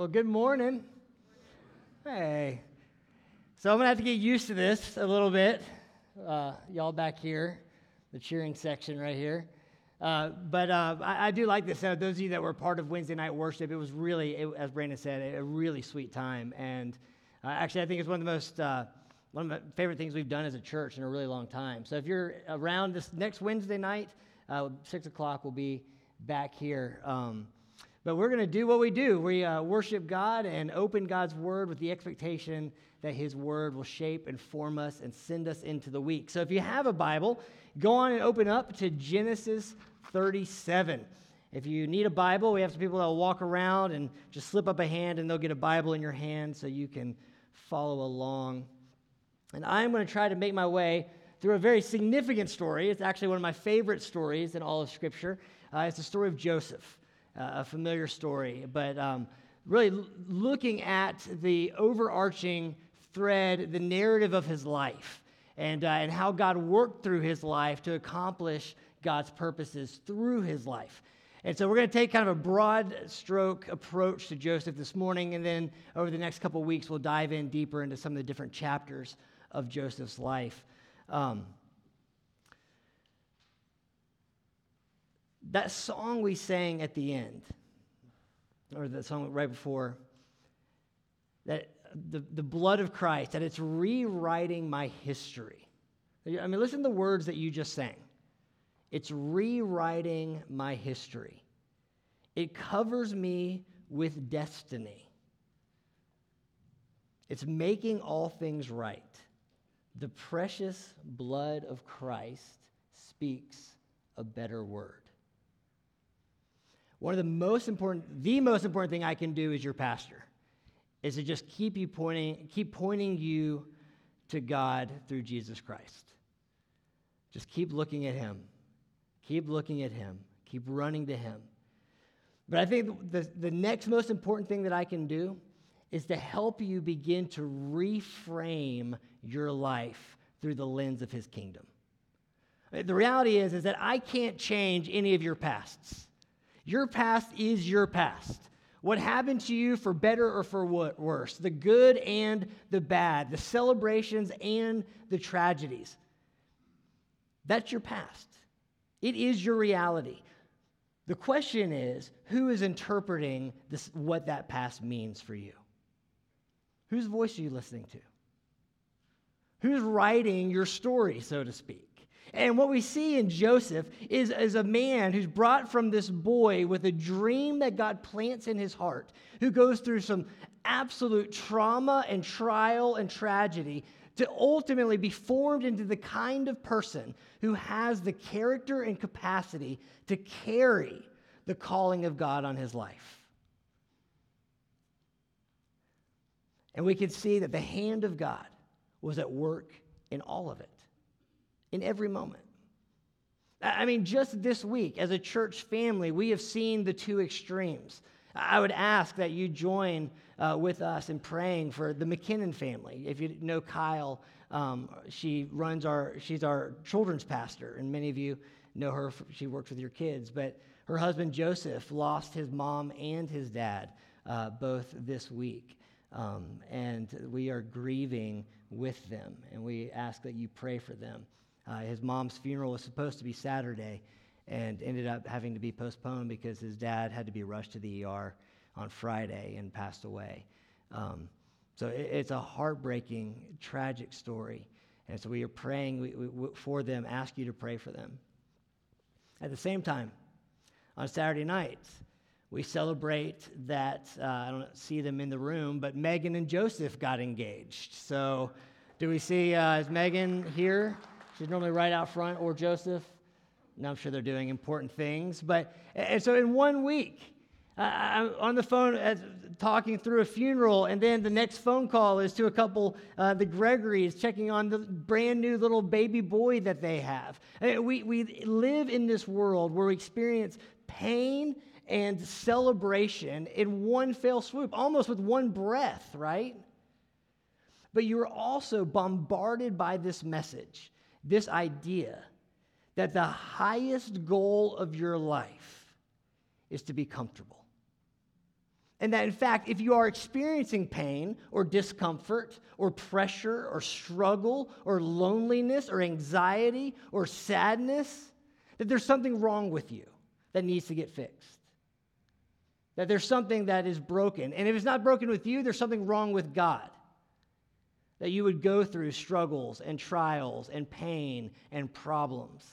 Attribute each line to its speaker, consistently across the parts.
Speaker 1: Well, good morning. Hey. So I'm going to have to get used to this a little bit. Uh, y'all back here, the cheering section right here. Uh, but uh, I, I, do like this. Uh, those of you that were part of Wednesday night worship, it was really, it, as Brandon said, a, really sweet time. And uh, actually, I think it's one of the most, uh, one of my favorite things we've done as a church in a really long time. So if you're around this next Wednesday night, six o'clock, we'll be back here. Um, but we're going to do what we do. We uh, worship God and open God's word with the expectation that his word will shape and form us and send us into the week. So if you have a Bible, go on and open up to Genesis 37. If you need a Bible, we have some people that will walk around and just slip up a hand and they'll get a Bible in your hand so you can follow along. And I'm going to try to make my way through a very significant story. It's actually one of my favorite stories in all of Scripture. Uh, it's the story of Joseph uh, a familiar story, but um, really l- looking at the overarching thread, the narrative of his life, and, uh, and how God worked through his life to accomplish God's purposes through his life. And so we're going to take kind of a broad stroke approach to Joseph this morning, and then over the next couple weeks, we'll dive in deeper into some of the different chapters of Joseph's life. Um, that song we sang at the end, or the song right before, that the, the blood of Christ, that it's rewriting my history. I mean, listen to the words that you just sang. It's rewriting my history. It covers me with destiny. It's making all things right. The precious blood of Christ speaks a better word. One of the most important, the most important thing I can do as your pastor is to just keep you pointing, keep pointing you to God through Jesus Christ. Just keep looking at him. Keep looking at him. Keep running to him. But I think the, the next most important thing that I can do is to help you begin to reframe your life through the lens of his kingdom. The reality is, is that I can't change any of your pasts. Your past is your past. What happened to you for better or for worse, the good and the bad, the celebrations and the tragedies. That's your past. It is your reality. The question is who is interpreting this, what that past means for you? Whose voice are you listening to? Who's writing your story, so to speak? And what we see in Joseph is, is a man who's brought from this boy with a dream that God plants in his heart, who goes through some absolute trauma and trial and tragedy to ultimately be formed into the kind of person who has the character and capacity to carry the calling of God on his life. And we can see that the hand of God was at work in all of it in every moment. I mean, just this week, as a church family, we have seen the two extremes. I would ask that you join uh, with us in praying for the McKinnon family. If you know Kyle, um, she runs our, she's our children's pastor, and many of you know her. She works with your kids. But her husband Joseph lost his mom and his dad uh, both this week. Um, and we are grieving with them, and we ask that you pray for them. Uh, his mom's funeral was supposed to be Saturday and ended up having to be postponed because his dad had to be rushed to the ER on Friday and passed away. Um, so it, it's a heartbreaking, tragic story. And so we are praying we, we, for them, ask you to pray for them. At the same time, on Saturday nights, we celebrate that, uh, I don't see them in the room, but Megan and Joseph got engaged. So do we see, uh, is Megan here? She's normally right out front, or Joseph. Now I'm sure they're doing important things. But and so in one week, I'm on the phone talking through a funeral, and then the next phone call is to a couple, uh, the Gregories, checking on the brand new little baby boy that they have. Uh, we, we live in this world where we experience pain and celebration in one fell swoop, almost with one breath, right? But you're also bombarded by this message this idea that the highest goal of your life is to be comfortable. And that, in fact, if you are experiencing pain or discomfort or pressure or struggle or loneliness or anxiety or sadness, that there's something wrong with you that needs to get fixed. That there's something that is broken. And if it's not broken with you, there's something wrong with God. That you would go through struggles and trials and pain and problems.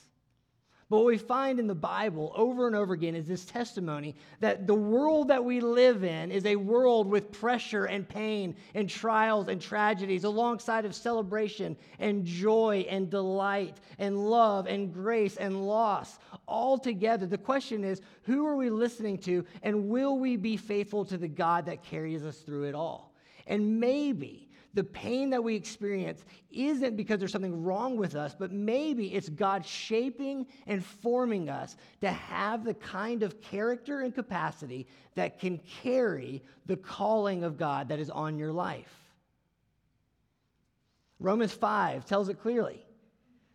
Speaker 1: But what we find in the Bible over and over again is this testimony that the world that we live in is a world with pressure and pain and trials and tragedies, alongside of celebration and joy and delight and love and grace and loss all together. The question is who are we listening to, and will we be faithful to the God that carries us through it all? And maybe the pain that we experience isn't because there's something wrong with us, but maybe it's God shaping and forming us to have the kind of character and capacity that can carry the calling of God that is on your life. Romans 5 tells it clearly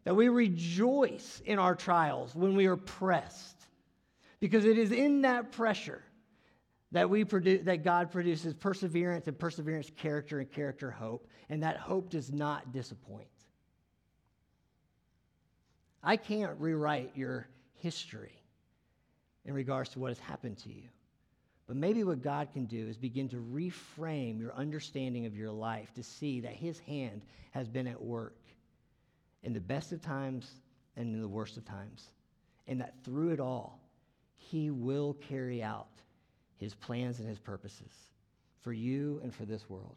Speaker 1: that we rejoice in our trials when we are pressed, because it is in that pressure that we produce that God produces perseverance and perseverance character and character hope and that hope does not disappoint. I can't rewrite your history in regards to what has happened to you. But maybe what God can do is begin to reframe your understanding of your life to see that His hand has been at work in the best of times and in the worst of times. And that through it all, He will carry out his plans and his purposes for you and for this world.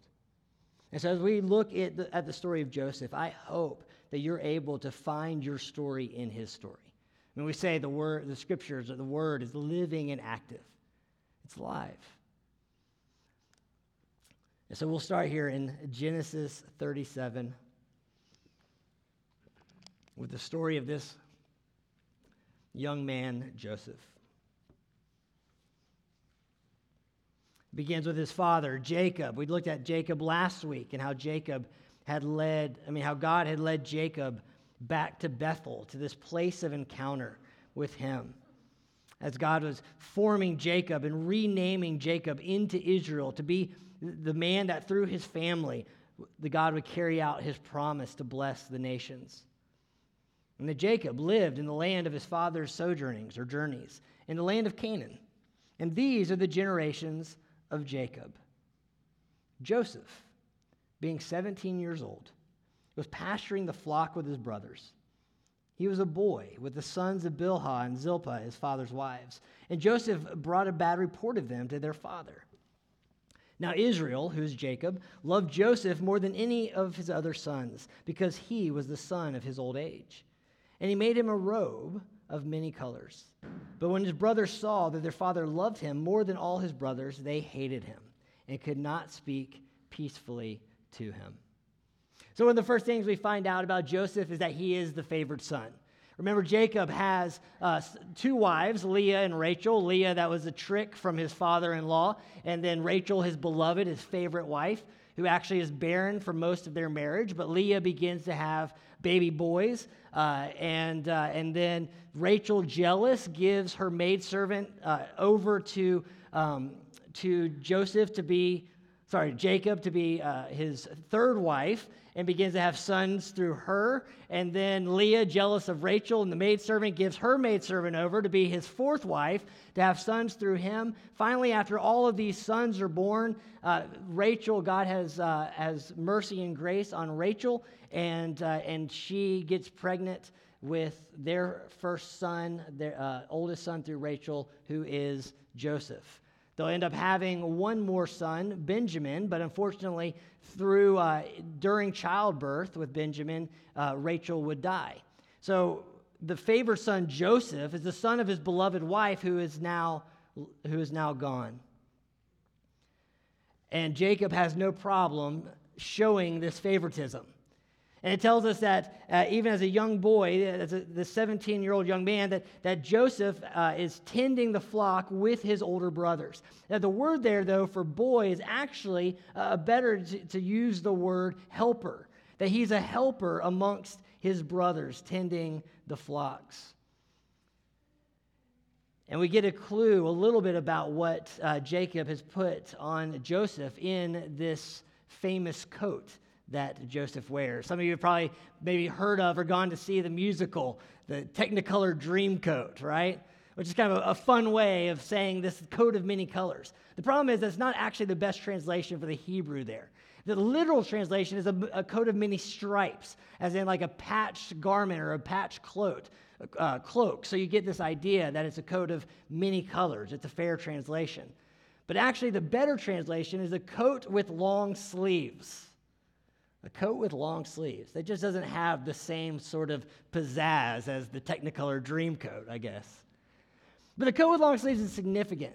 Speaker 1: And so, as we look at the, at the story of Joseph, I hope that you're able to find your story in his story. When we say the word, the scriptures, or the word is living and active, it's alive. And so we'll start here in Genesis 37 with the story of this young man, Joseph. Begins with his father, Jacob. We looked at Jacob last week and how Jacob had led, I mean, how God had led Jacob back to Bethel, to this place of encounter with him. As God was forming Jacob and renaming Jacob into Israel to be the man that through his family, the God would carry out his promise to bless the nations. And that Jacob lived in the land of his father's sojournings or journeys, in the land of Canaan. And these are the generations of Jacob. Joseph, being 17 years old, was pasturing the flock with his brothers. He was a boy with the sons of Bilhah and Zilpah, his father's wives. And Joseph brought a bad report of them to their father. Now, Israel, who's Jacob, loved Joseph more than any of his other sons because he was the son of his old age. And he made him a robe of many colors. But when his brothers saw that their father loved him more than all his brothers, they hated him and could not speak peacefully to him. So, one of the first things we find out about Joseph is that he is the favored son. Remember, Jacob has uh, two wives, Leah and Rachel. Leah, that was a trick from his father in law, and then Rachel, his beloved, his favorite wife, who actually is barren for most of their marriage. But Leah begins to have baby boys. Uh, and, uh, and then Rachel, jealous, gives her maidservant uh, over to, um, to Joseph to be, sorry, Jacob to be uh, his third wife and begins to have sons through her. And then Leah, jealous of Rachel and the maidservant, gives her maidservant over to be his fourth wife to have sons through him. Finally, after all of these sons are born, uh, Rachel, God has, uh, has mercy and grace on Rachel, and, uh, and she gets pregnant with their first son, their uh, oldest son through Rachel, who is Joseph. They'll end up having one more son, Benjamin, but unfortunately, through uh, during childbirth with Benjamin, uh, Rachel would die. So the favored son Joseph is the son of his beloved wife, who is now who is now gone. And Jacob has no problem showing this favoritism. And it tells us that uh, even as a young boy, as a, the 17 year old young man, that, that Joseph uh, is tending the flock with his older brothers. Now, the word there, though, for boy is actually uh, better to, to use the word helper, that he's a helper amongst his brothers tending the flocks. And we get a clue a little bit about what uh, Jacob has put on Joseph in this famous coat that Joseph wears. Some of you have probably maybe heard of or gone to see the musical, the Technicolor Dreamcoat, right? Which is kind of a, fun way of saying this coat of many colors. The problem is that's not actually the best translation for the Hebrew there. The literal translation is a, a coat of many stripes, as in like a patched garment or a patched cloak. Uh, cloak. So you get this idea that it's a coat of many colors. It's a fair translation. But actually, the better translation is a coat with long sleeves. A coat with long sleeves. That just doesn't have the same sort of pizzazz as the Technicolor dream coat, I guess. But a coat with long sleeves is significant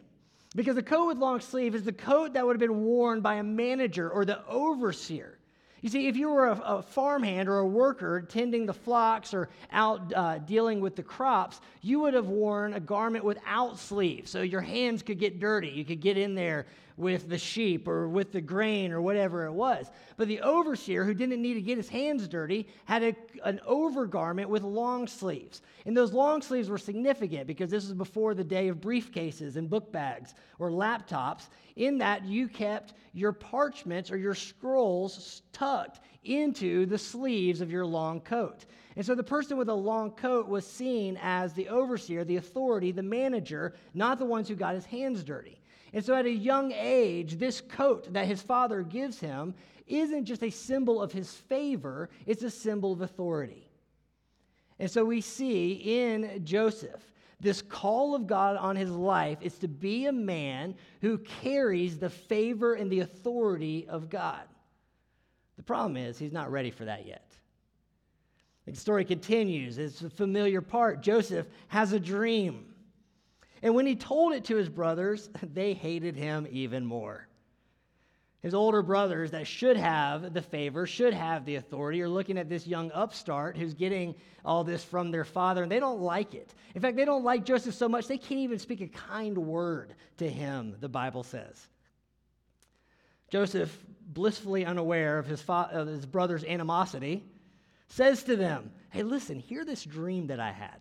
Speaker 1: because a coat with long sleeve is the coat that would have been worn by a manager or the overseer. You see, if you were a, a farmhand or a worker tending the flocks or out uh, dealing with the crops, you would have worn a garment without sleeves so your hands could get dirty. You could get in there with the sheep or with the grain or whatever it was. But the overseer, who didn't need to get his hands dirty, had a, an overgarment with long sleeves. And those long sleeves were significant because this was before the day of briefcases and book bags or laptops, in that you kept your parchments or your scrolls tucked into the sleeves of your long coat. And so the person with a long coat was seen as the overseer, the authority, the manager, not the ones who got his hands dirty. And so at a young age, this coat that his father gives him isn't just a symbol of his favor, it's a symbol of authority. And so we see in Joseph this call of God on his life is to be a man who carries the favor and the authority of God. The problem is, he's not ready for that yet. The story continues. It's a familiar part. Joseph has a dream. And when he told it to his brothers, they hated him even more. His older brothers, that should have the favor, should have the authority, are looking at this young upstart who's getting all this from their father, and they don't like it. In fact, they don't like Joseph so much, they can't even speak a kind word to him, the Bible says. Joseph, blissfully unaware of his, fa- of his brother's animosity, says to them, Hey, listen, hear this dream that I had.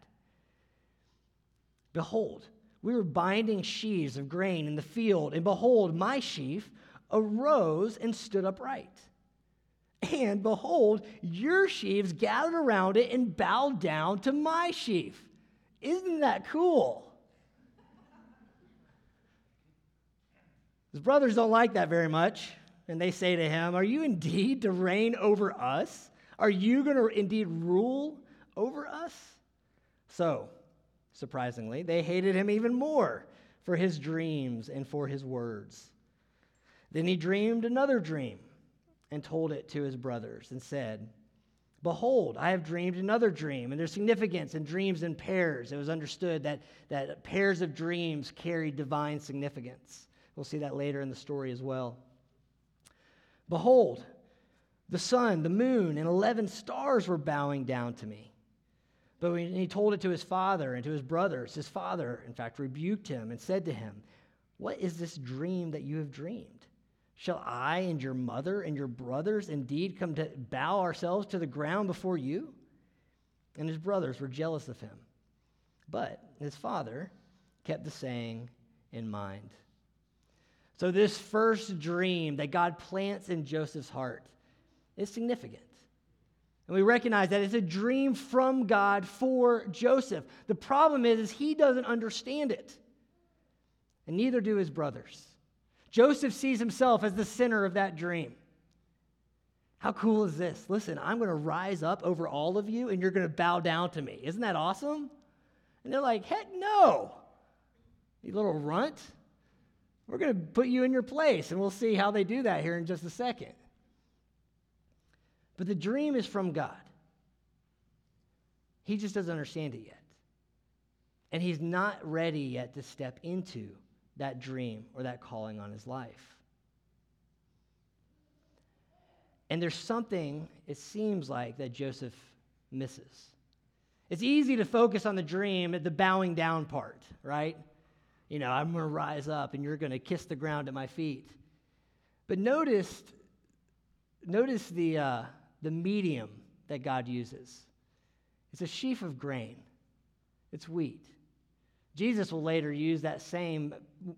Speaker 1: Behold, we were binding sheaves of grain in the field, and behold, my sheaf arose and stood upright. And behold, your sheaves gathered around it and bowed down to my sheaf. Isn't that cool? His brothers don't like that very much, and they say to him, Are you indeed to reign over us? Are you going to indeed rule over us? So, surprisingly. They hated him even more for his dreams and for his words. Then he dreamed another dream and told it to his brothers and said, Behold, I have dreamed another dream. And there's significance in dreams in pairs. It was understood that, that pairs of dreams carry divine significance. We'll see that later in the story as well. Behold, the sun, the moon, and 11 stars were bowing down to me. But when he told it to his father and to his brothers, his father, in fact, rebuked him and said to him, What is this dream that you have dreamed? Shall I and your mother and your brothers indeed come to bow ourselves to the ground before you? And his brothers were jealous of him. But his father kept the saying in mind. So, this first dream that God plants in Joseph's heart is significant. And we recognize that it's a dream from God for Joseph. The problem is, is he doesn't understand it. And neither do his brothers. Joseph sees himself as the center of that dream. How cool is this? Listen, I'm going to rise up over all of you and you're going to bow down to me. Isn't that awesome? And they're like, heck no. You little runt. We're going to put you in your place, and we'll see how they do that here in just a second. But the dream is from God. He just doesn't understand it yet. And he's not ready yet to step into that dream or that calling on his life. And there's something, it seems like, that Joseph misses. It's easy to focus on the dream at the bowing down part, right? You know, I'm going to rise up and you're going to kiss the ground at my feet. But notice, notice the, uh, the medium that God uses. It's a sheaf of grain, it's wheat. Jesus will later use that same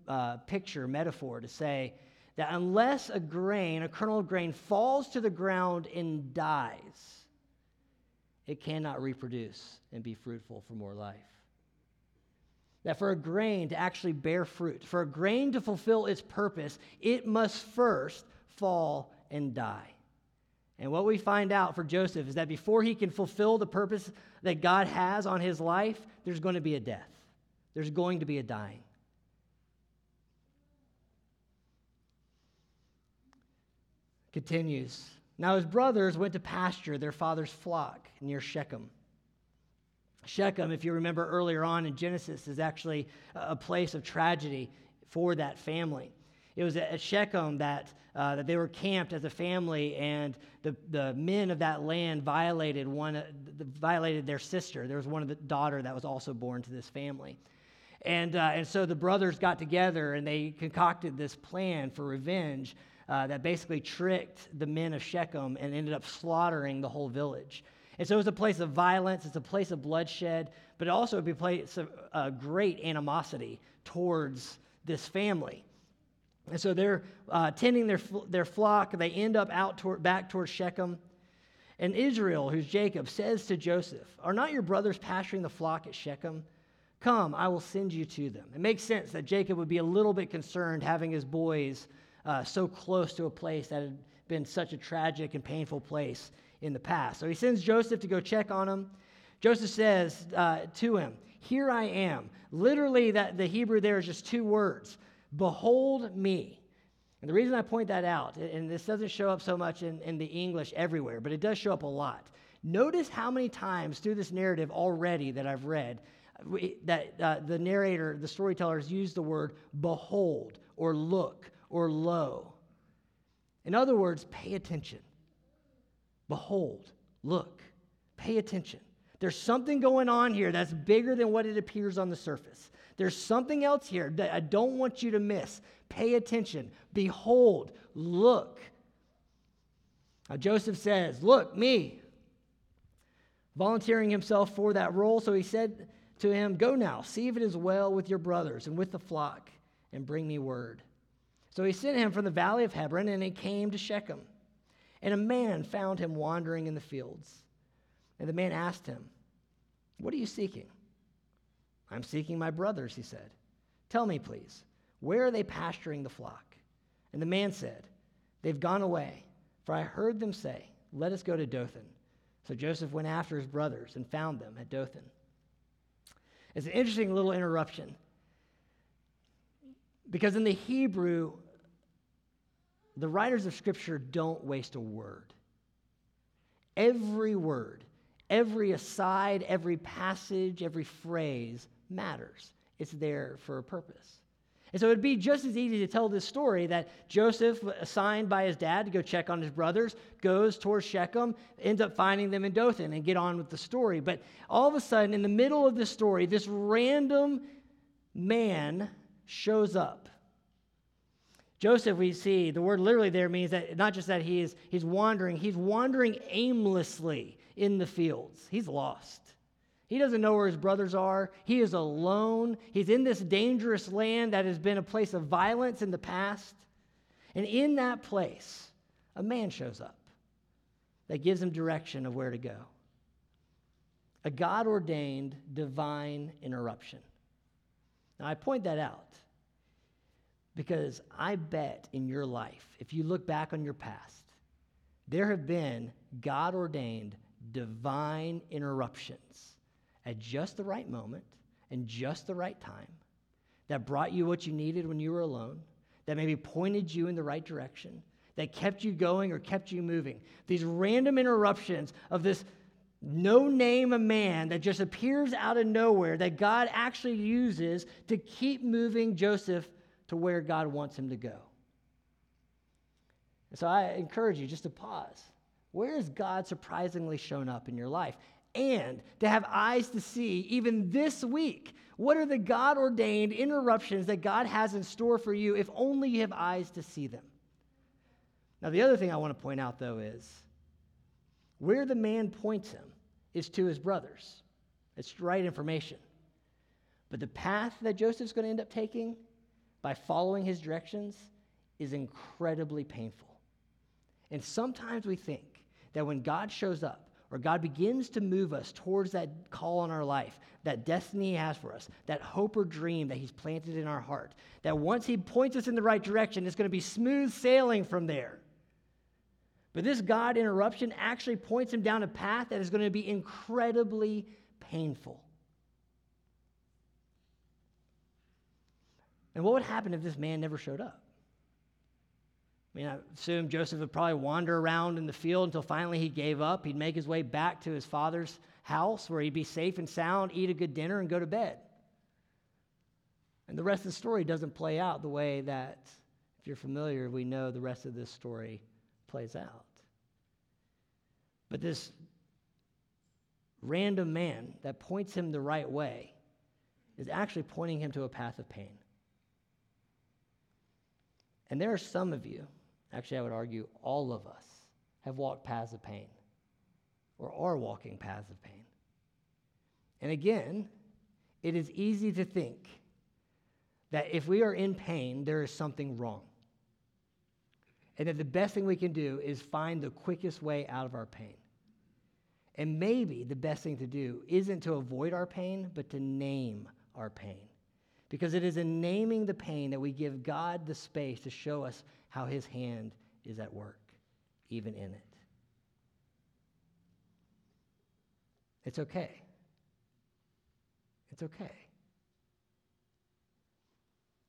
Speaker 1: uh, picture, metaphor, to say that unless a grain, a kernel of grain, falls to the ground and dies, it cannot reproduce and be fruitful for more life. That for a grain to actually bear fruit, for a grain to fulfill its purpose, it must first fall and die. And what we find out for Joseph is that before he can fulfill the purpose that God has on his life, there's going to be a death. There's going to be a dying. Continues. Now his brothers went to pasture their father's flock near Shechem. Shechem, if you remember earlier on in Genesis, is actually a place of tragedy for that family. It was at Shechem that, uh, that they were camped as a family, and the, the men of that land violated, one, uh, violated their sister. There was one of the daughter that was also born to this family. And, uh, and so the brothers got together and they concocted this plan for revenge uh, that basically tricked the men of Shechem and ended up slaughtering the whole village. And so it was a place of violence, it's a place of bloodshed, but it also would be a place of uh, great animosity towards this family. And so they're uh, tending their, their flock. They end up out toward, back towards Shechem. And Israel, who's Jacob, says to Joseph, Are not your brothers pasturing the flock at Shechem? Come, I will send you to them. It makes sense that Jacob would be a little bit concerned having his boys uh, so close to a place that had been such a tragic and painful place in the past. So he sends Joseph to go check on him. Joseph says uh, to him, Here I am. Literally, that the Hebrew there is just two words Behold me. And the reason I point that out, and this doesn't show up so much in, in the English everywhere, but it does show up a lot. Notice how many times through this narrative already that I've read that uh, the narrator, the storytellers use the word behold or look or lo. In other words, pay attention. Behold, look, pay attention. There's something going on here that's bigger than what it appears on the surface. There's something else here that I don't want you to miss. Pay attention. Behold, look. Now, Joseph says, Look, me. Volunteering himself for that role, so he said to him, Go now, see if it is well with your brothers and with the flock, and bring me word. So he sent him from the valley of Hebron, and he came to Shechem. And a man found him wandering in the fields. And the man asked him, What are you seeking? I'm seeking my brothers, he said. Tell me, please, where are they pasturing the flock? And the man said, They've gone away, for I heard them say, Let us go to Dothan. So Joseph went after his brothers and found them at Dothan. It's an interesting little interruption. Because in the Hebrew, the writers of Scripture don't waste a word. Every word, every aside, every passage, every phrase matters. It's there for a purpose. And so it'd be just as easy to tell this story that Joseph, assigned by his dad to go check on his brothers, goes towards Shechem, ends up finding them in Dothan, and get on with the story. But all of a sudden, in the middle of the story, this random man shows up. Joseph, we see, the word literally there means that not just that he is he's wandering, he's wandering aimlessly in the fields. He's lost. He doesn't know where his brothers are. He is alone. He's in this dangerous land that has been a place of violence in the past. And in that place, a man shows up that gives him direction of where to go. A God ordained divine interruption. Now, I point that out because I bet in your life, if you look back on your past, there have been God ordained divine interruptions at just the right moment and just the right time that brought you what you needed when you were alone, that maybe pointed you in the right direction, that kept you going or kept you moving. These random interruptions of this no name a man that just appears out of nowhere that God actually uses to keep moving Joseph to where God wants him to go. So I encourage you just to pause. Where has God surprisingly shown up in your life? And to have eyes to see, even this week, what are the God ordained interruptions that God has in store for you if only you have eyes to see them? Now, the other thing I want to point out, though, is where the man points him is to his brothers. It's right information. But the path that Joseph's going to end up taking by following his directions is incredibly painful. And sometimes we think that when God shows up or God begins to move us towards that call on our life, that destiny He has for us, that hope or dream that He's planted in our heart, that once He points us in the right direction, it's going to be smooth sailing from there. But this God interruption actually points him down a path that is going to be incredibly painful. And what would happen if this man never showed up? I mean, I assume Joseph would probably wander around in the field until finally he gave up. He'd make his way back to his father's house where he'd be safe and sound, eat a good dinner, and go to bed. And the rest of the story doesn't play out the way that, if you're familiar, we know the rest of this story plays out. But this random man that points him the right way is actually pointing him to a path of pain. And there are some of you, actually, I would argue all of us, have walked paths of pain or are walking paths of pain. And again, it is easy to think that if we are in pain, there is something wrong. And that the best thing we can do is find the quickest way out of our pain. And maybe the best thing to do isn't to avoid our pain, but to name our pain. Because it is in naming the pain that we give God the space to show us how his hand is at work, even in it. It's okay. It's okay.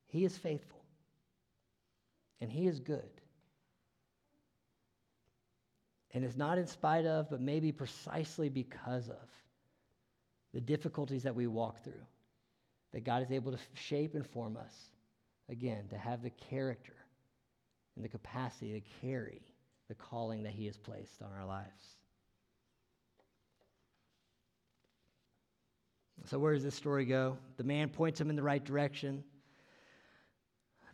Speaker 1: He is faithful, and he is good. And it's not in spite of, but maybe precisely because of the difficulties that we walk through that God is able to shape and form us, again, to have the character and the capacity to carry the calling that He has placed on our lives. So, where does this story go? The man points him in the right direction.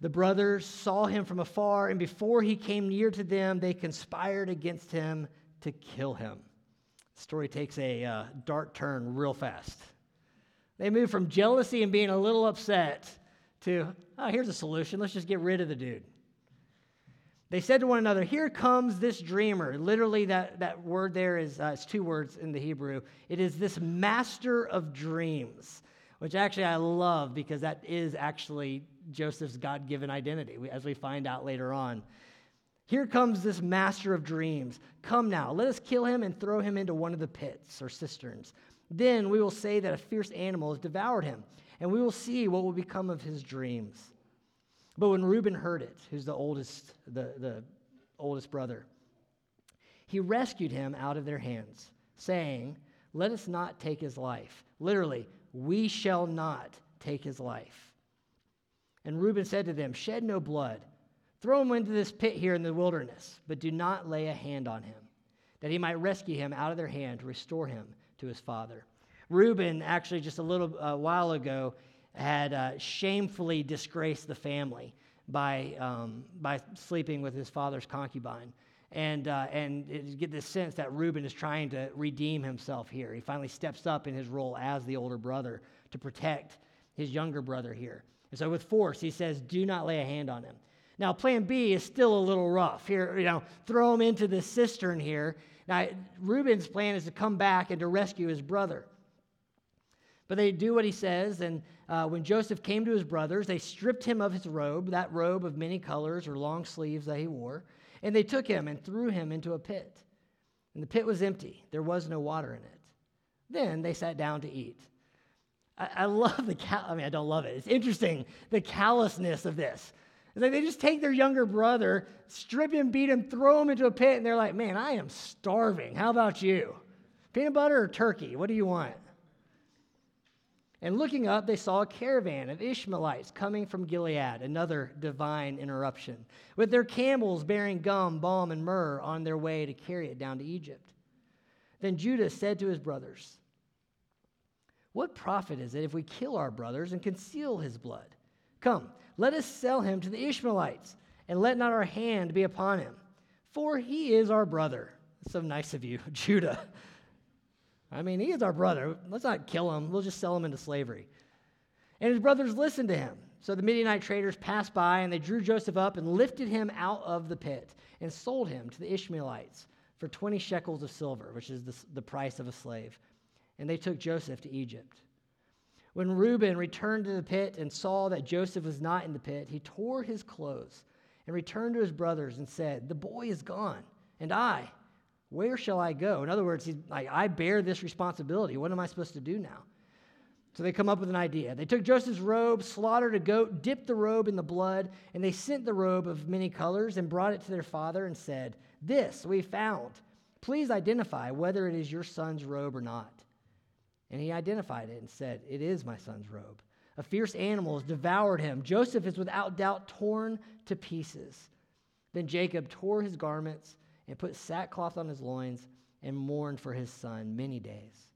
Speaker 1: The brothers saw him from afar, and before he came near to them, they conspired against him to kill him. The story takes a uh, dark turn real fast. They move from jealousy and being a little upset to, oh, here's a solution. Let's just get rid of the dude. They said to one another, Here comes this dreamer. Literally, that, that word there is uh, it's two words in the Hebrew. It is this master of dreams, which actually I love because that is actually Joseph's God given identity, as we find out later on. Here comes this master of dreams. Come now, let us kill him and throw him into one of the pits or cisterns. Then we will say that a fierce animal has devoured him, and we will see what will become of his dreams. But when Reuben heard it, who's the oldest, the, the oldest brother, he rescued him out of their hands, saying, Let us not take his life. Literally, we shall not take his life. And Reuben said to them, Shed no blood. Throw him into this pit here in the wilderness, but do not lay a hand on him, that he might rescue him out of their hand to restore him to his father. Reuben, actually, just a little uh, while ago, had uh, shamefully disgraced the family by, um, by sleeping with his father's concubine. And, uh, and you get this sense that Reuben is trying to redeem himself here. He finally steps up in his role as the older brother to protect his younger brother here. And so, with force, he says, Do not lay a hand on him. Now, plan B is still a little rough. Here, you know, throw him into the cistern here now, Reuben's plan is to come back and to rescue his brother. But they do what he says, and uh, when Joseph came to his brothers, they stripped him of his robe, that robe of many colors or long sleeves that he wore, and they took him and threw him into a pit. And the pit was empty, there was no water in it. Then they sat down to eat. I, I love the, cal- I mean, I don't love it. It's interesting, the callousness of this. It's like they just take their younger brother, strip him, beat him, throw him into a pit, and they're like, man, I am starving. How about you? Peanut butter or turkey? What do you want? And looking up, they saw a caravan of Ishmaelites coming from Gilead, another divine interruption, with their camels bearing gum, balm, and myrrh on their way to carry it down to Egypt. Then Judah said to his brothers, What profit is it if we kill our brothers and conceal his blood? Come, let us sell him to the Ishmaelites, and let not our hand be upon him, for he is our brother. so nice of you, Judah. I mean, he is our brother. Let's not kill him. We'll just sell him into slavery. And his brothers listened to him. So the Midianite traders passed by, and they drew Joseph up and lifted him out of the pit and sold him to the Ishmaelites for 20 shekels of silver, which is the, the price of a slave. And they took Joseph to Egypt. When Reuben returned to the pit and saw that Joseph was not in the pit, he tore his clothes and returned to his brothers and said, The boy is gone, and I, where shall I go? In other words, he's like, I bear this responsibility. What am I supposed to do now? So they come up with an idea. They took Joseph's robe, slaughtered a goat, dipped the robe in the blood, and they sent the robe of many colors and brought it to their father and said, This we found. Please identify whether it is your son's robe or not. And he identified it and said, It is my son's robe. A fierce animal has devoured him. Joseph is without doubt torn to pieces. Then Jacob tore his garments and put sackcloth on his loins and mourned for his son many days.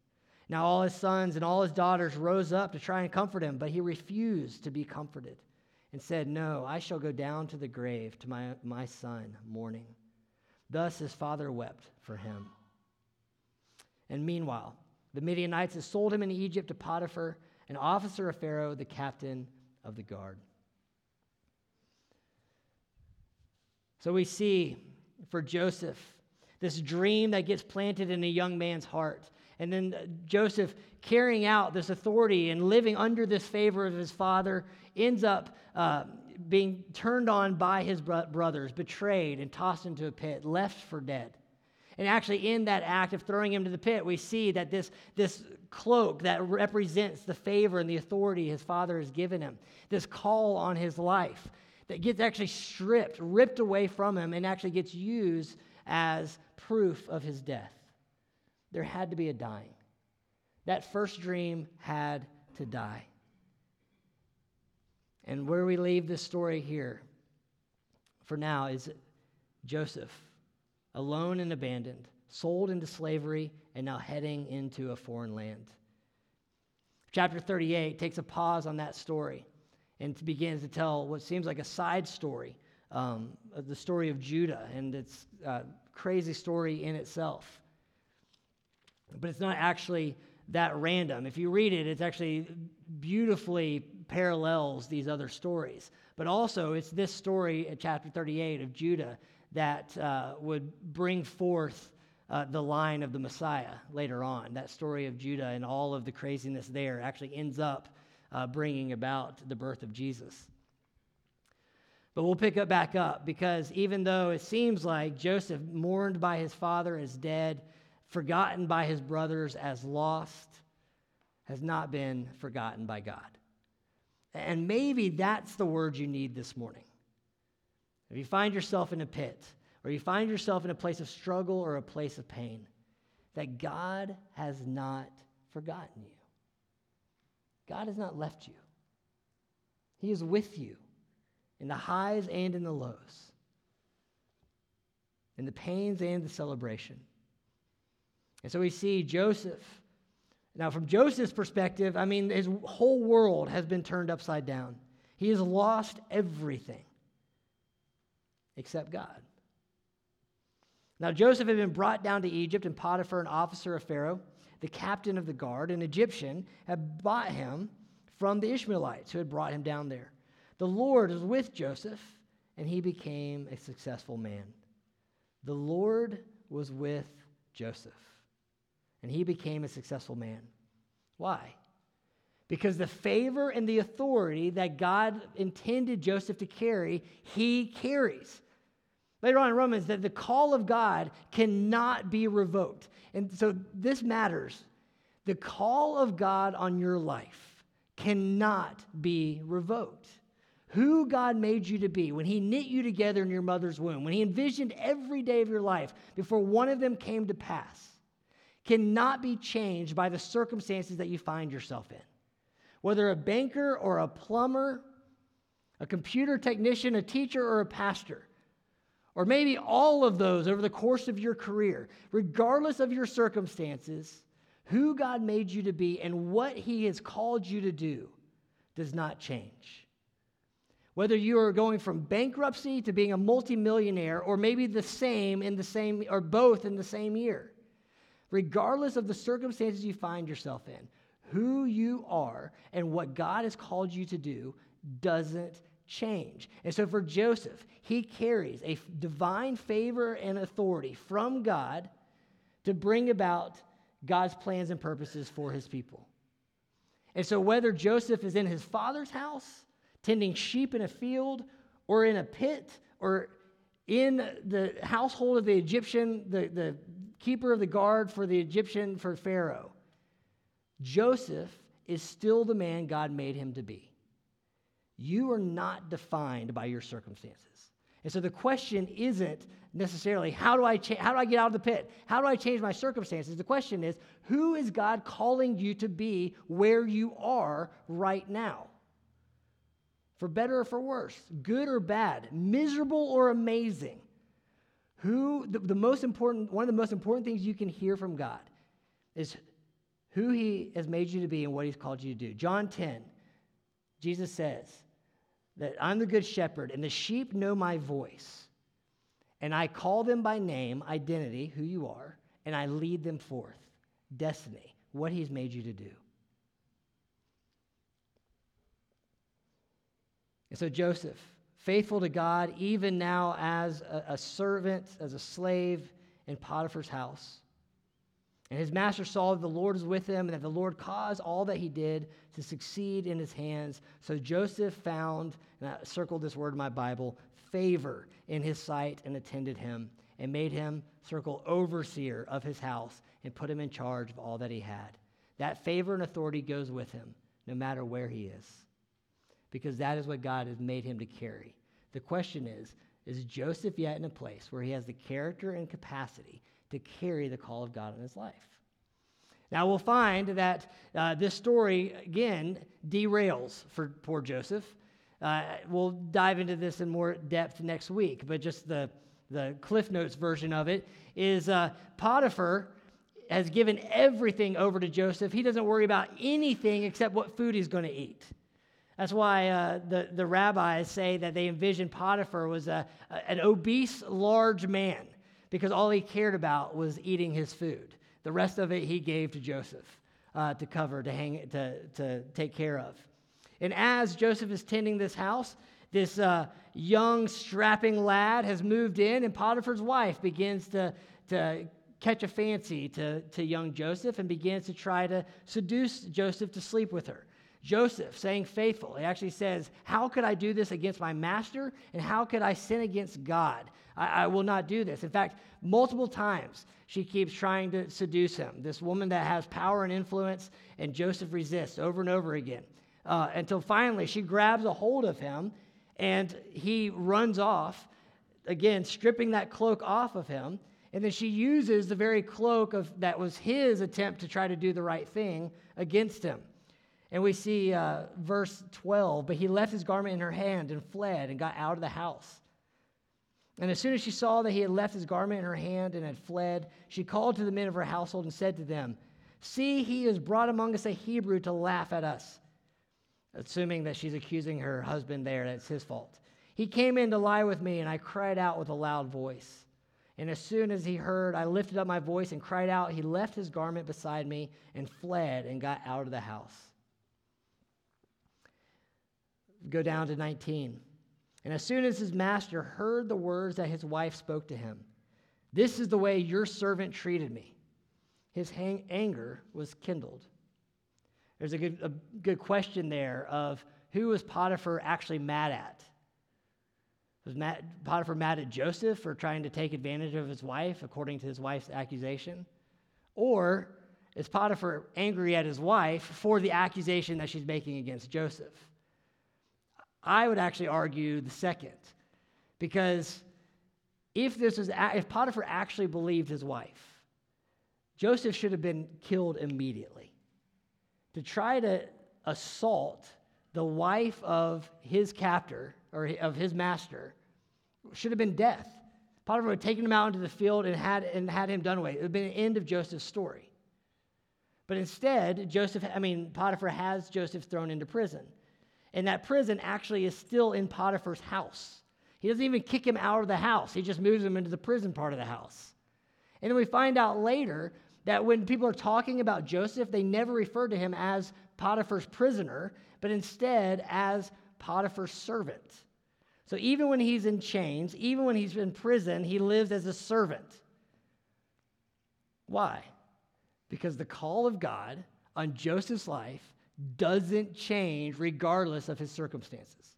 Speaker 1: Now all his sons and all his daughters rose up to try and comfort him, but he refused to be comforted and said, No, I shall go down to the grave to my, my son mourning. Thus his father wept for him. And meanwhile, the Midianites had sold him into Egypt to Potiphar, an officer of Pharaoh, the captain of the guard. So we see for Joseph this dream that gets planted in a young man's heart. And then Joseph carrying out this authority and living under this favor of his father ends up uh, being turned on by his bro- brothers, betrayed and tossed into a pit, left for dead. And actually, in that act of throwing him to the pit, we see that this, this cloak that represents the favor and the authority his father has given him, this call on his life, that gets actually stripped, ripped away from him, and actually gets used as proof of his death. There had to be a dying. That first dream had to die. And where we leave this story here for now is Joseph, alone and abandoned, sold into slavery, and now heading into a foreign land. Chapter 38 takes a pause on that story and begins to tell what seems like a side story, um, the story of Judah and its uh, crazy story in itself. But it's not actually that random. If you read it, it's actually beautifully parallels these other stories. But also, it's this story in chapter 38 of Judah that uh, would bring forth uh, the line of the Messiah later on. That story of Judah and all of the craziness there actually ends up uh, bringing about the birth of Jesus. But we'll pick up back up because even though it seems like Joseph, mourned by his father as dead, forgotten by his brothers as lost, has not been forgotten by God. And maybe that's the word you need this morning. If you find yourself in a pit, or you find yourself in a place of struggle or a place of pain, that God has not forgotten you. God has not left you. He is with you in the highs and in the lows, in the pains and the celebration. And so we see Joseph. Now, from Joseph's perspective, I mean, his whole world has been turned upside down. He has lost everything except God. Now, Joseph had been brought down to Egypt, and Potiphar, an officer of Pharaoh, the captain of the guard, an Egyptian, had bought him from the Ishmaelites who had brought him down there. The Lord was with Joseph, and he became a successful man. The Lord was with Joseph, and he became a successful man. Why? Because the favor and the authority that God intended Joseph to carry, he carries. Later on in Romans, that the call of God cannot be revoked. And so this matters. The call of God on your life cannot be revoked. Who God made you to be when He knit you together in your mother's womb, when He envisioned every day of your life before one of them came to pass, cannot be changed by the circumstances that you find yourself in. Whether a banker or a plumber, a computer technician, a teacher, or a pastor, or maybe all of those over the course of your career, regardless of your circumstances, who God made you to be and what He has called you to do does not change. Whether you are going from bankruptcy to being a multimillionaire, or maybe the same in the same, or both in the same year, regardless of the circumstances you find yourself in, who you are and what God has called you to do doesn't change. And so for Joseph, he carries a divine favor and authority from God to bring about God's plans and purposes for his people. And so whether Joseph is in his father's house, tending sheep in a field, or in a pit, or in the household of the Egyptian, the, the keeper of the guard for the Egyptian, for Pharaoh, Joseph is still the man God made him to be. You are not defined by your circumstances. And so the question isn't necessarily how do I cha- how do I get out of the pit? How do I change my circumstances? The question is who is God calling you to be where you are right now? For better or for worse, good or bad, miserable or amazing. Who the, the most important one of the most important things you can hear from God is who he has made you to be and what he's called you to do. John 10 Jesus says that I'm the good shepherd and the sheep know my voice. And I call them by name, identity, who you are, and I lead them forth. Destiny, what he's made you to do. And so Joseph, faithful to God, even now as a, servant, as a slave in Potiphar's house. And his master saw that the Lord was with him and that the Lord caused all that he did to succeed in his hands. So Joseph found, and I circled this word in my Bible, favor in his sight and attended him and made him circle overseer of his house and put him in charge of all that he had. That favor and authority goes with him no matter where he is because that is what God has made him to carry. The question is, is Joseph yet in a place where he has the character and capacity to carry the call of God in his life. Now we'll find that uh, this story, again, derails for poor Joseph. Uh, we'll dive into this in more depth next week, but just the, the Cliff Notes version of it is uh, Potiphar has given everything over to Joseph. He doesn't worry about anything except what food he's going to eat. That's why uh, the, the rabbis say that they envisioned Potiphar was a, an obese, large man because all he cared about was eating his food. The rest of it he gave to Joseph uh, to cover, to, hang, to, to take care of. And as Joseph is tending this house, this uh, young, strapping lad has moved in, and Potiphar's wife begins to, to catch a fancy to, to young Joseph and begins to try to seduce Joseph to sleep with her. Joseph, saying faithful, he actually says, How could I do this against my master? And how could I sin against God? I, I, will not do this. In fact, multiple times she keeps trying to seduce him. This woman that has power and influence, and Joseph resists over and over again uh, until finally she grabs a hold of him and he runs off, again, stripping that cloak off of him. And then she uses the very cloak of, that was his attempt to try to do the right thing against him. And we see uh, verse 12, but he left his garment in her hand and fled and got out of the house. And as soon as she saw that he had left his garment in her hand and had fled, she called to the men of her household and said to them, See, he has brought among us a Hebrew to laugh at us. Assuming that she's accusing her husband there, that's his fault. He came in to lie with me, and I cried out with a loud voice. And as soon as he heard, I lifted up my voice and cried out. He left his garment beside me and fled and got out of the house. Go down to 19. And as soon as his master heard the words that his wife spoke to him, this is the way your servant treated me, his hang- anger was kindled. There's a good, a good question there of who was Potiphar actually mad at? Was Matt, Potiphar mad at Joseph for trying to take advantage of his wife, according to his wife's accusation? Or is Potiphar angry at his wife for the accusation that she's making against Joseph? I would actually argue the second, because if this is if Potiphar actually believed his wife, Joseph should have been killed immediately. To try to assault the wife of his captor or of his master should have been death. Potiphar had taken him out into the field and had, and had him done away. It would have been the end of Joseph's story. But instead, Joseph, I mean, Potiphar has Joseph thrown into prison. And that prison actually is still in Potiphar's house. He doesn't even kick him out of the house, he just moves him into the prison part of the house. And then we find out later That when people are talking about Joseph, they never refer to him as Potiphar's prisoner, but instead as Potiphar's servant. So even when he's in chains, even when he's in prison, he lives as a servant. Why? Because the call of God on Joseph's life doesn't change regardless of his circumstances.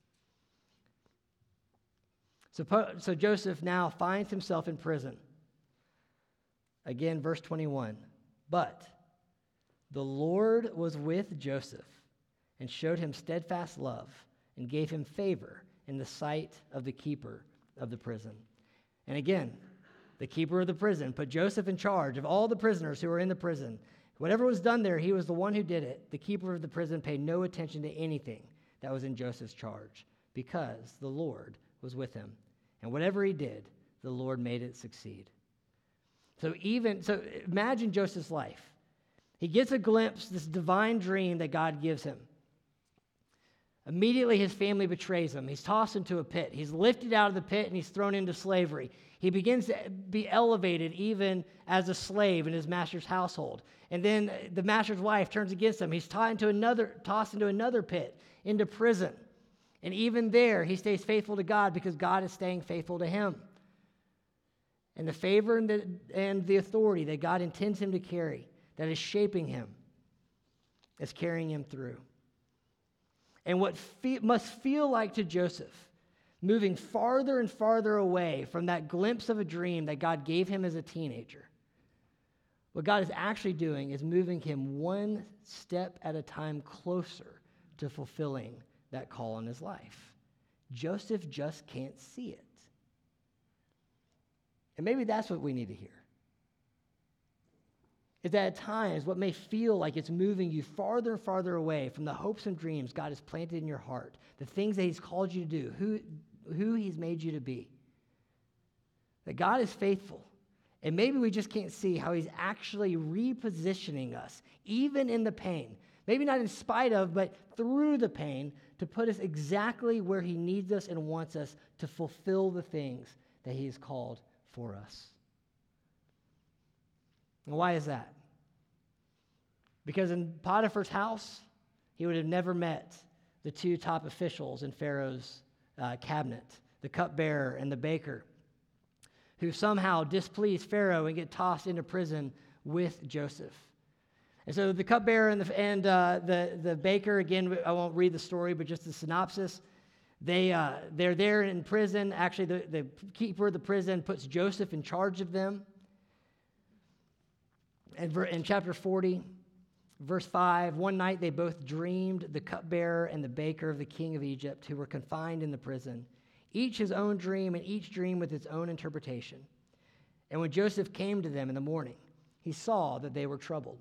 Speaker 1: So, so Joseph now finds himself in prison. Again, verse 21. But the Lord was with Joseph and showed him steadfast love and gave him favor in the sight of the keeper of the prison. And again, the keeper of the prison put Joseph in charge of all the prisoners who were in the prison. Whatever was done there, he was the one who did it. The keeper of the prison paid no attention to anything that was in Joseph's charge because the Lord was with him. And whatever he did, the Lord made it succeed. So even so imagine Joseph's life. He gets a glimpse this divine dream that God gives him. Immediately, his family betrays him. He's tossed into a pit. He's lifted out of the pit and he's thrown into slavery. He begins to be elevated even as a slave in his master's household. And then the master's wife turns against him. He's tied into another, tossed into another pit, into prison. And even there, he stays faithful to God because God is staying faithful to him. And the favor and the, and the authority that God intends him to carry, that is shaping him, is carrying him through. And what fe- must feel like to Joseph, moving farther and farther away from that glimpse of a dream that God gave him as a teenager, what God is actually doing is moving him one step at a time closer to fulfilling that call in his life. Joseph just can't see it. And maybe that's what we need to hear is that at times what may feel like it's moving you farther and farther away from the hopes and dreams God has planted in your heart, the things that He's called you to do, who, who He's made you to be. That God is faithful. And maybe we just can't see how He's actually repositioning us, even in the pain. Maybe not in spite of, but through the pain, to put us exactly where He needs us and wants us to fulfill the things that He has called for us. And why is that? Because in Potiphar's house, he would have never met the two top officials in Pharaoh's uh, cabinet, the cupbearer and the baker, who somehow displease Pharaoh and get tossed into prison with Joseph. And so the cupbearer and, the, and uh, the, the baker, again, I won't read the story, but just the synopsis. They, uh, they're there in prison. Actually, the, the keeper of the prison puts Joseph in charge of them. And in chapter 40, Verse 5 One night they both dreamed, the cupbearer and the baker of the king of Egypt, who were confined in the prison, each his own dream, and each dream with its own interpretation. And when Joseph came to them in the morning, he saw that they were troubled.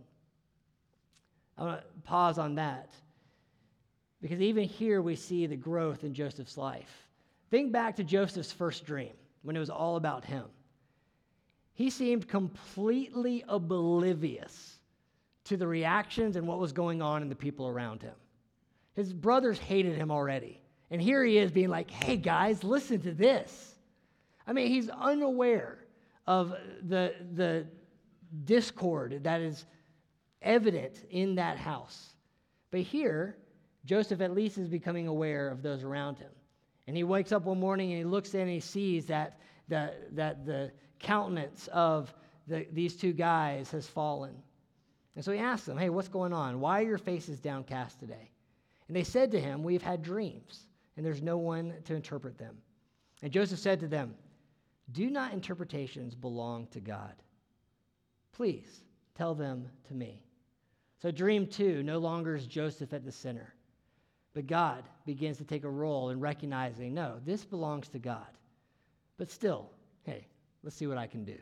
Speaker 1: I want to pause on that because even here we see the growth in Joseph's life. Think back to Joseph's first dream when it was all about him. He seemed completely oblivious to the reactions and what was going on in the people around him. His brothers hated him already. And here he is being like, hey guys, listen to this. I mean, he's unaware of the, the discord that is evident in that house. But here, Joseph at least is becoming aware of those around him. And he wakes up one morning and he looks in and he sees that the, that the countenance of the, these two guys has fallen. And so he asked them, Hey, what's going on? Why are your faces downcast today? And they said to him, We've had dreams, and there's no one to interpret them. And Joseph said to them, Do not interpretations belong to God? Please tell them to me. So, dream two no longer is Joseph at the center, but God begins to take a role in recognizing, no, this belongs to God. But still, hey, let's see what I can do.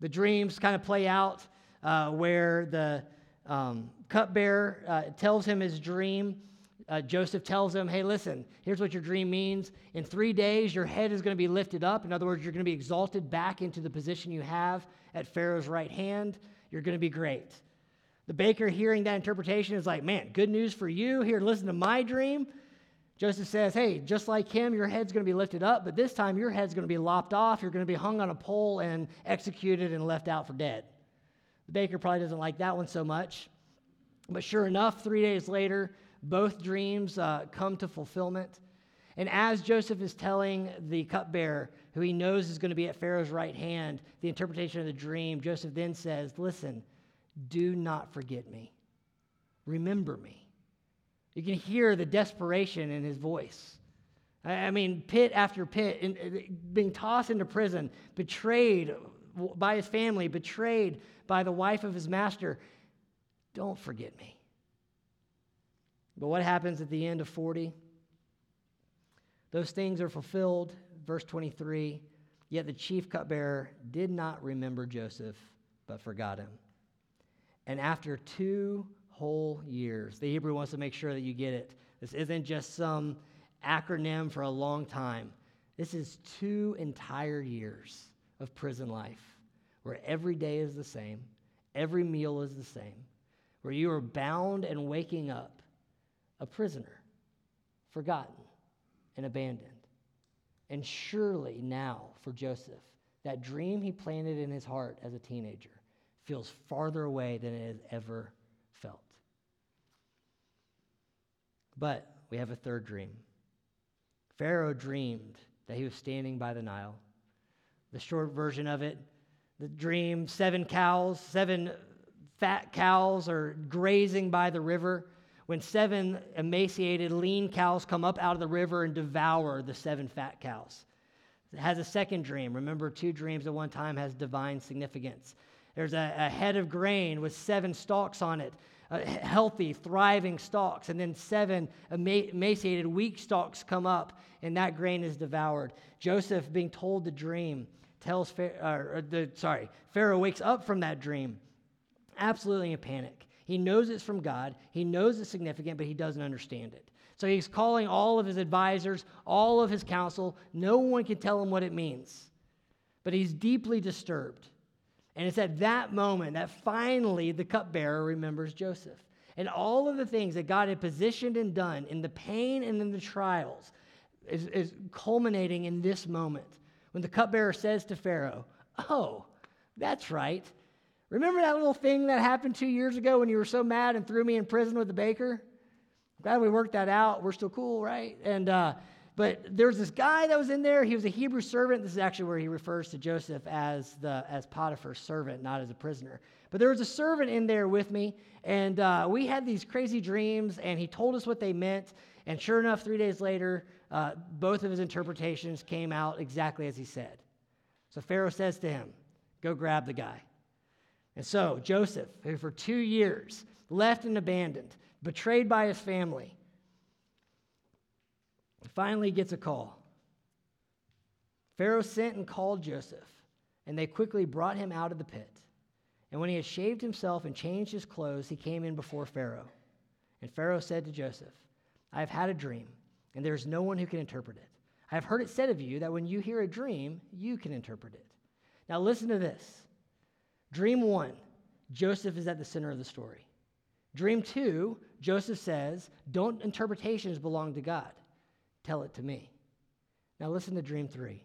Speaker 1: The dreams kind of play out uh, where the um, cupbearer uh, tells him his dream. Uh, Joseph tells him, hey, listen, here's what your dream means. In three days, your head is going to be lifted up. In other words, you're going to be exalted back into the position you have at Pharaoh's right hand. You're going to be great. The baker, hearing that interpretation, is like, man, good news for you. Here, listen to my dream. Joseph says, hey, just like him, your head's going to be lifted up, but this time your head's going to be lopped off. You're going to be hung on a pole and executed and left out for dead. The baker probably doesn't like that one so much. But sure enough, three days later, both dreams uh, come to fulfillment. And as Joseph is telling the cupbearer, who he knows is going to be at Pharaoh's right hand, the interpretation of the dream, Joseph then says, Listen, do not forget me. Remember me. You can hear the desperation in his voice. I mean, pit after pit, in, being tossed into prison, betrayed by his family, betrayed by the wife of his master. Don't forget me. But what happens at the end of 40? Those things are fulfilled. Verse 23 Yet the chief cupbearer did not remember Joseph, but forgot him. And after two whole years, the Hebrew wants to make sure that you get it. This isn't just some acronym for a long time. This is two entire years of prison life where every day is the same, every meal is the same, where you are bound and waking up a prisoner, forgotten and abandoned. And surely now for Joseph, that dream he planted in his heart as a teenager feels farther away than it has ever felt. But we have a third dream. Pharaoh dreamed that he was standing by the Nile. The short version of it, the dream seven cows, seven fat cows are grazing by the river when seven emaciated, lean cows come up out of the river and devour the seven fat cows. It has a second dream. Remember, two dreams at one time has divine significance. There's a, a head of grain with seven stalks on it, uh, healthy, thriving stalks, and then seven emaciated, weak stalks come up, and that grain is devoured. Joseph, being told the dream, tells Pharaoh, the, sorry, Pharaoh wakes up from that dream, absolutely in panic. He knows it's from God, he knows it's significant, but he doesn't understand it. So he's calling all of his advisors, all of his counsel. No one can tell him what it means. But he's deeply disturbed. And it's at that moment that finally the cupbearer remembers Joseph. And all of the things that God had positioned and done in the pain and in the trials is, is culminating in this moment when the cupbearer says to Pharaoh, Oh, that's right. Remember that little thing that happened two years ago when you were so mad and threw me in prison with the baker? I'm glad we worked that out. We're still cool, right? And uh, but there's this guy that was in there. He was a Hebrew servant. This is actually where he refers to Joseph as the as Potiphar's servant, not as a prisoner. But there was a servant in there with me, and uh, we had these crazy dreams. And he told us what they meant. And sure enough, three days later, uh, both of his interpretations came out exactly as he said. So Pharaoh says to him, "Go grab the guy." And so, Joseph, who for two years left and abandoned, betrayed by his family, finally gets a call. Pharaoh sent and called Joseph, and they quickly brought him out of the pit. And when he had shaved himself and changed his clothes, he came in before Pharaoh. And Pharaoh said to Joseph, I have had a dream, and there is no one who can interpret it. I have heard it said of you that when you hear a dream, you can interpret it. Now listen to this. Dream one, Joseph is at the center of the story. Dream two, Joseph says, Don't interpretations belong to God? Tell it to me. Now listen to dream three.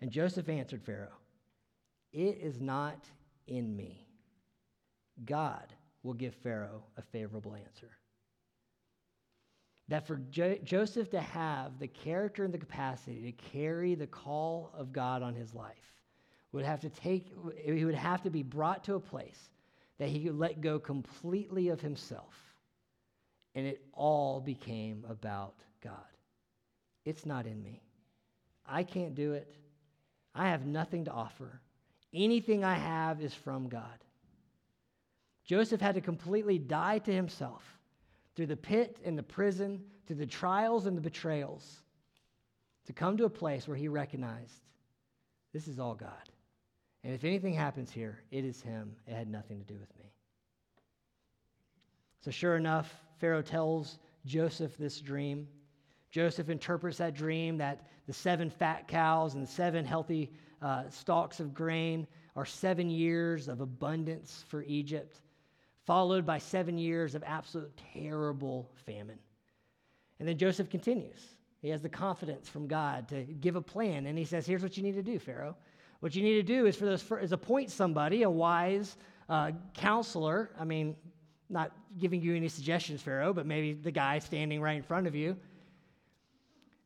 Speaker 1: And Joseph answered Pharaoh, It is not in me. God will give Pharaoh a favorable answer. That for jo- Joseph to have the character and the capacity to carry the call of God on his life, would have to take, he would have to be brought to a place that he could let go completely of himself. And it all became about God. It's not in me. I can't do it. I have nothing to offer. Anything I have is from God. Joseph had to completely die to himself through the pit and the prison, through the trials and the betrayals, to come to a place where he recognized this is all God. And if anything happens here, it is him. It had nothing to do with me. So, sure enough, Pharaoh tells Joseph this dream. Joseph interprets that dream that the seven fat cows and the seven healthy uh, stalks of grain are seven years of abundance for Egypt, followed by seven years of absolute terrible famine. And then Joseph continues. He has the confidence from God to give a plan, and he says, Here's what you need to do, Pharaoh. What you need to do is for those is appoint somebody, a wise uh, counselor. I mean, not giving you any suggestions, Pharaoh, but maybe the guy standing right in front of you.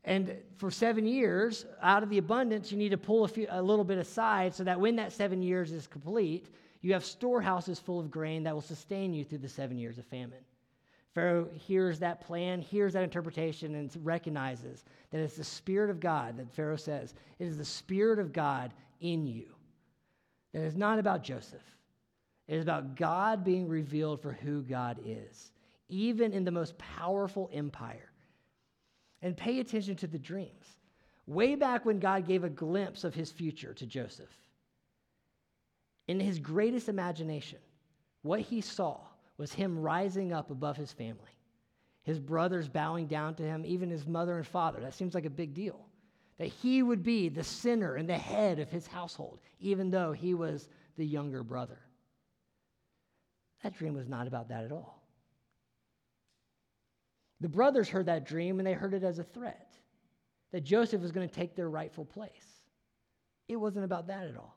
Speaker 1: And for seven years, out of the abundance, you need to pull a, few, a little bit aside so that when that seven years is complete, you have storehouses full of grain that will sustain you through the seven years of famine. Pharaoh hears that plan, hears that interpretation, and recognizes that it's the Spirit of God that Pharaoh says, it is the Spirit of God in you. That it's not about Joseph. It is about God being revealed for who God is, even in the most powerful empire. And pay attention to the dreams. Way back when God gave a glimpse of his future to Joseph, in his greatest imagination, what he saw was him rising up above his family, his brothers bowing down to him, even his mother and father. That seems like a big deal. That he would be the center and the head of his household, even though he was the younger brother. That dream was not about that at all. The brothers heard that dream and they heard it as a threat that Joseph was going to take their rightful place. It wasn't about that at all.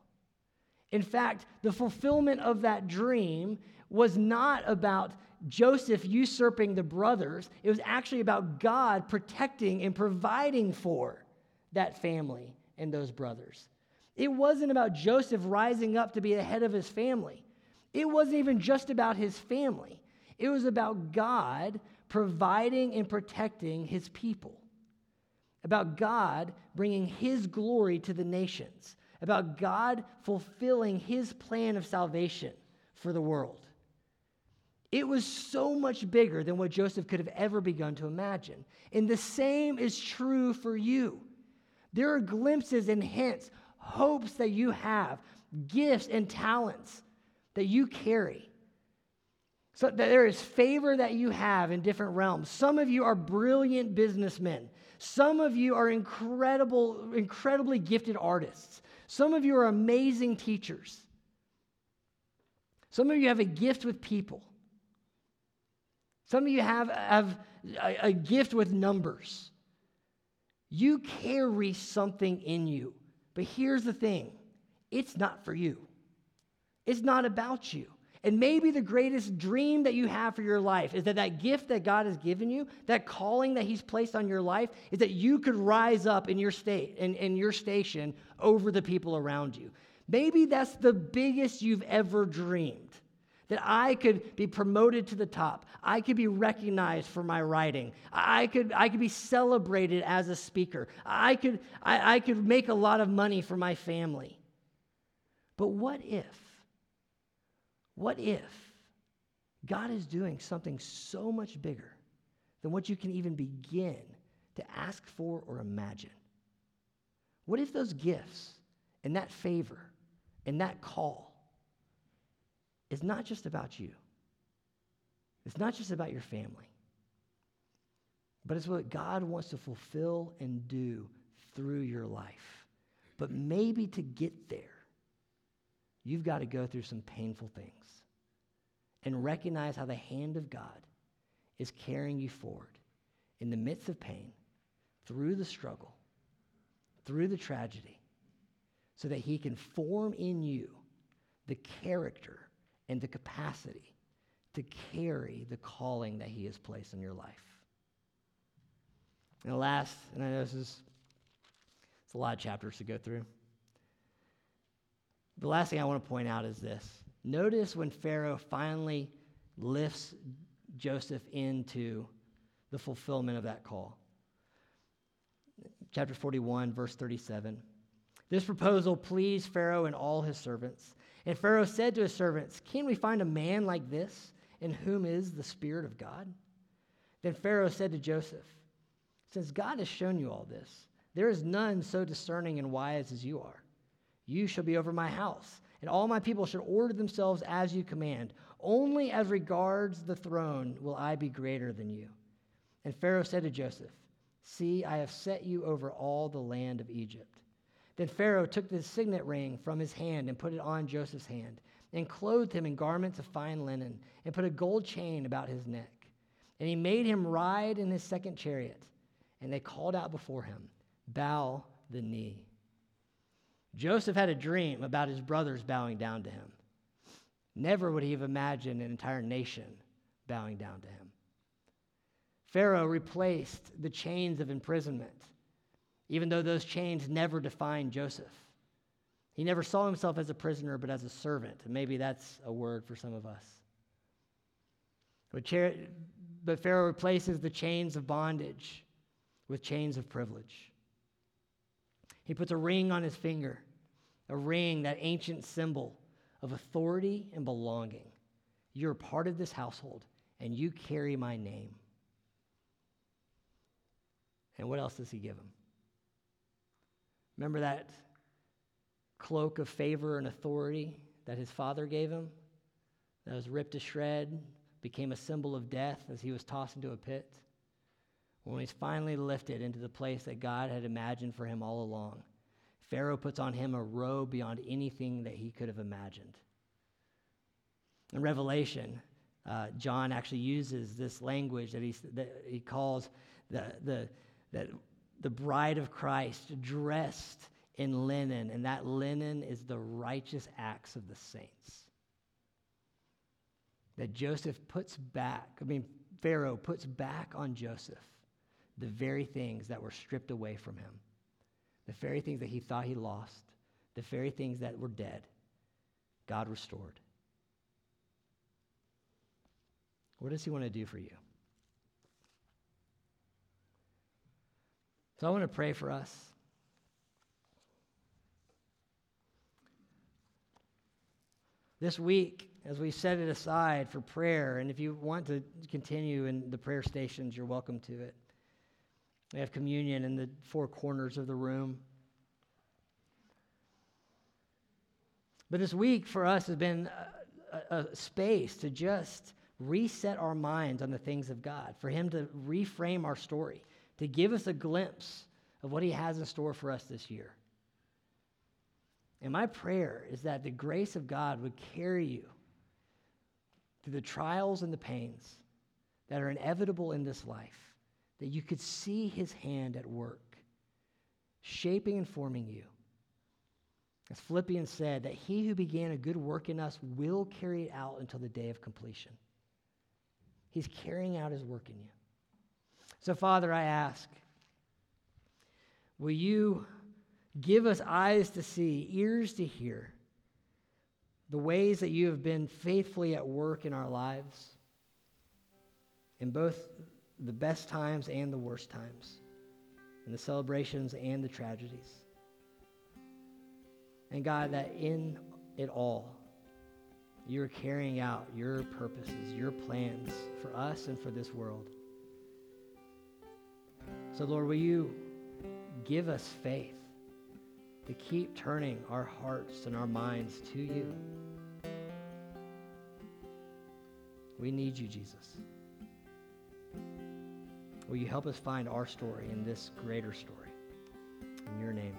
Speaker 1: In fact, the fulfillment of that dream was not about Joseph usurping the brothers, it was actually about God protecting and providing for that family and those brothers. It wasn't about Joseph rising up to be the head of his family. It wasn't even just about his family. It was about God providing and protecting his people, about God bringing his glory to the nations, about God fulfilling his plan of salvation for the world. It was so much bigger than what Joseph could have ever begun to imagine. And the same is true for you. There are glimpses and hints, hopes that you have, gifts and talents that you carry. So there is favor that you have in different realms. Some of you are brilliant businessmen. Some of you are incredible, incredibly gifted artists. Some of you are amazing teachers. Some of you have a gift with people. Some of you have, have a, a gift with numbers. You carry something in you. But here's the thing it's not for you, it's not about you. And maybe the greatest dream that you have for your life is that that gift that God has given you, that calling that He's placed on your life, is that you could rise up in your state and in, in your station over the people around you. Maybe that's the biggest you've ever dreamed. That I could be promoted to the top. I could be recognized for my writing. I could, I could be celebrated as a speaker. I could, I, I could make a lot of money for my family. But what if? What if God is doing something so much bigger than what you can even begin to ask for or imagine? What if those gifts and that favor and that call is not just about you? It's not just about your family, but it's what God wants to fulfill and do through your life. But maybe to get there, you've got to go through some painful things and recognize how the hand of God is carrying you forward in the midst of pain, through the struggle, through the tragedy, so that He can form in you the character and the capacity to carry the calling that He has placed in your life. And the last, and I know this is it's a lot of chapters to go through. The last thing I want to point out is this Notice when Pharaoh finally lifts Joseph into the fulfillment of that call. Chapter 41, verse 37. This proposal pleased Pharaoh and all his servants. And Pharaoh said to his servants, Can we find a man like this in whom is the Spirit of God? Then Pharaoh said to Joseph, Since God has shown you all this, there is none so discerning and wise as you are. You shall be over my house and all my people should order themselves as you command. Only as regards the throne will I be greater than you. And Pharaoh said to Joseph, See, I have set you over all the land of Egypt. Then Pharaoh took the signet ring from his hand and put it on Joseph's hand, and clothed him in garments of fine linen, and put a gold chain about his neck. And he made him ride in his second chariot. And they called out before him, Bow the knee. Joseph had a dream about his brothers bowing down to him. Never would he have imagined an entire nation bowing down to him. Pharaoh replaced the chains of imprisonment, even though those chains never defined Joseph. He never saw himself as a prisoner, but as a servant. And maybe that's a word for some of us. But, Pharaoh replaces the chains of bondage with chains of privilege. He puts a ring on his finger, a ring, that ancient symbol of authority and belonging. You're part of this household, and you carry my name. And what else does he give him? Remember that cloak of favor and authority that his father gave him? That was ripped to shred, became a symbol of death as he was tossed into a pit. When he's finally lifted into the place that God had imagined for him all along, Pharaoh puts on him a robe beyond anything that he could have imagined. In Revelation, uh, John actually uses this language that he, that he calls the, the, the, the bride of Christ dressed in linen, and that linen is the righteous acts of the saints. That Joseph puts back, I mean, Pharaoh puts back on Joseph the very things that were stripped away from him the very things that he thought he lost, the very things that were dead, God restored. What does he want to do for you? So I want to pray for us. This week, as we set it aside for prayer, and if you want to continue in the prayer stations, you're welcome to it. We have communion in the four corners of the room. But this week for us has been a, a, space to just reset our minds on the things of God, for Him to reframe our story, to give us a glimpse of what He has in store for us this year. And my prayer is that the grace of God would carry you through the trials and the pains that are inevitable in this life that you could see his hand at work, shaping and forming you. As Philippians said, that he who began a good work in us will carry it out until the day of completion. He's carrying out his work in you. So, Father, I ask, will you give us eyes to see, ears to hear the ways that you have been faithfully at work in our lives, in both the best times and the worst times, and the celebrations and the tragedies. And God, that in it all, you're carrying out your purposes, your plans for us and for this world. So, Lord, will you give us faith to keep turning our hearts and our minds to you? We need you, Jesus. Will you help us find our story in this greater story? In your name.